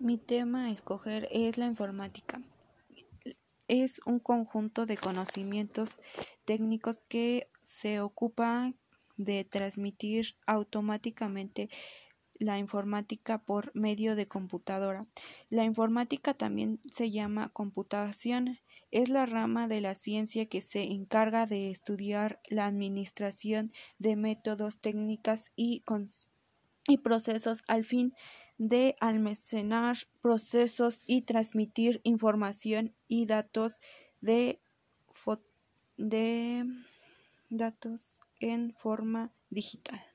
Mi tema a escoger es la informática. Es un conjunto de conocimientos técnicos que se ocupa de transmitir automáticamente la informática por medio de computadora. La informática también se llama computación. Es la rama de la ciencia que se encarga de estudiar la administración de métodos, técnicas y, y procesos al fin de almacenar procesos y transmitir información y datos de, de datos en forma digital.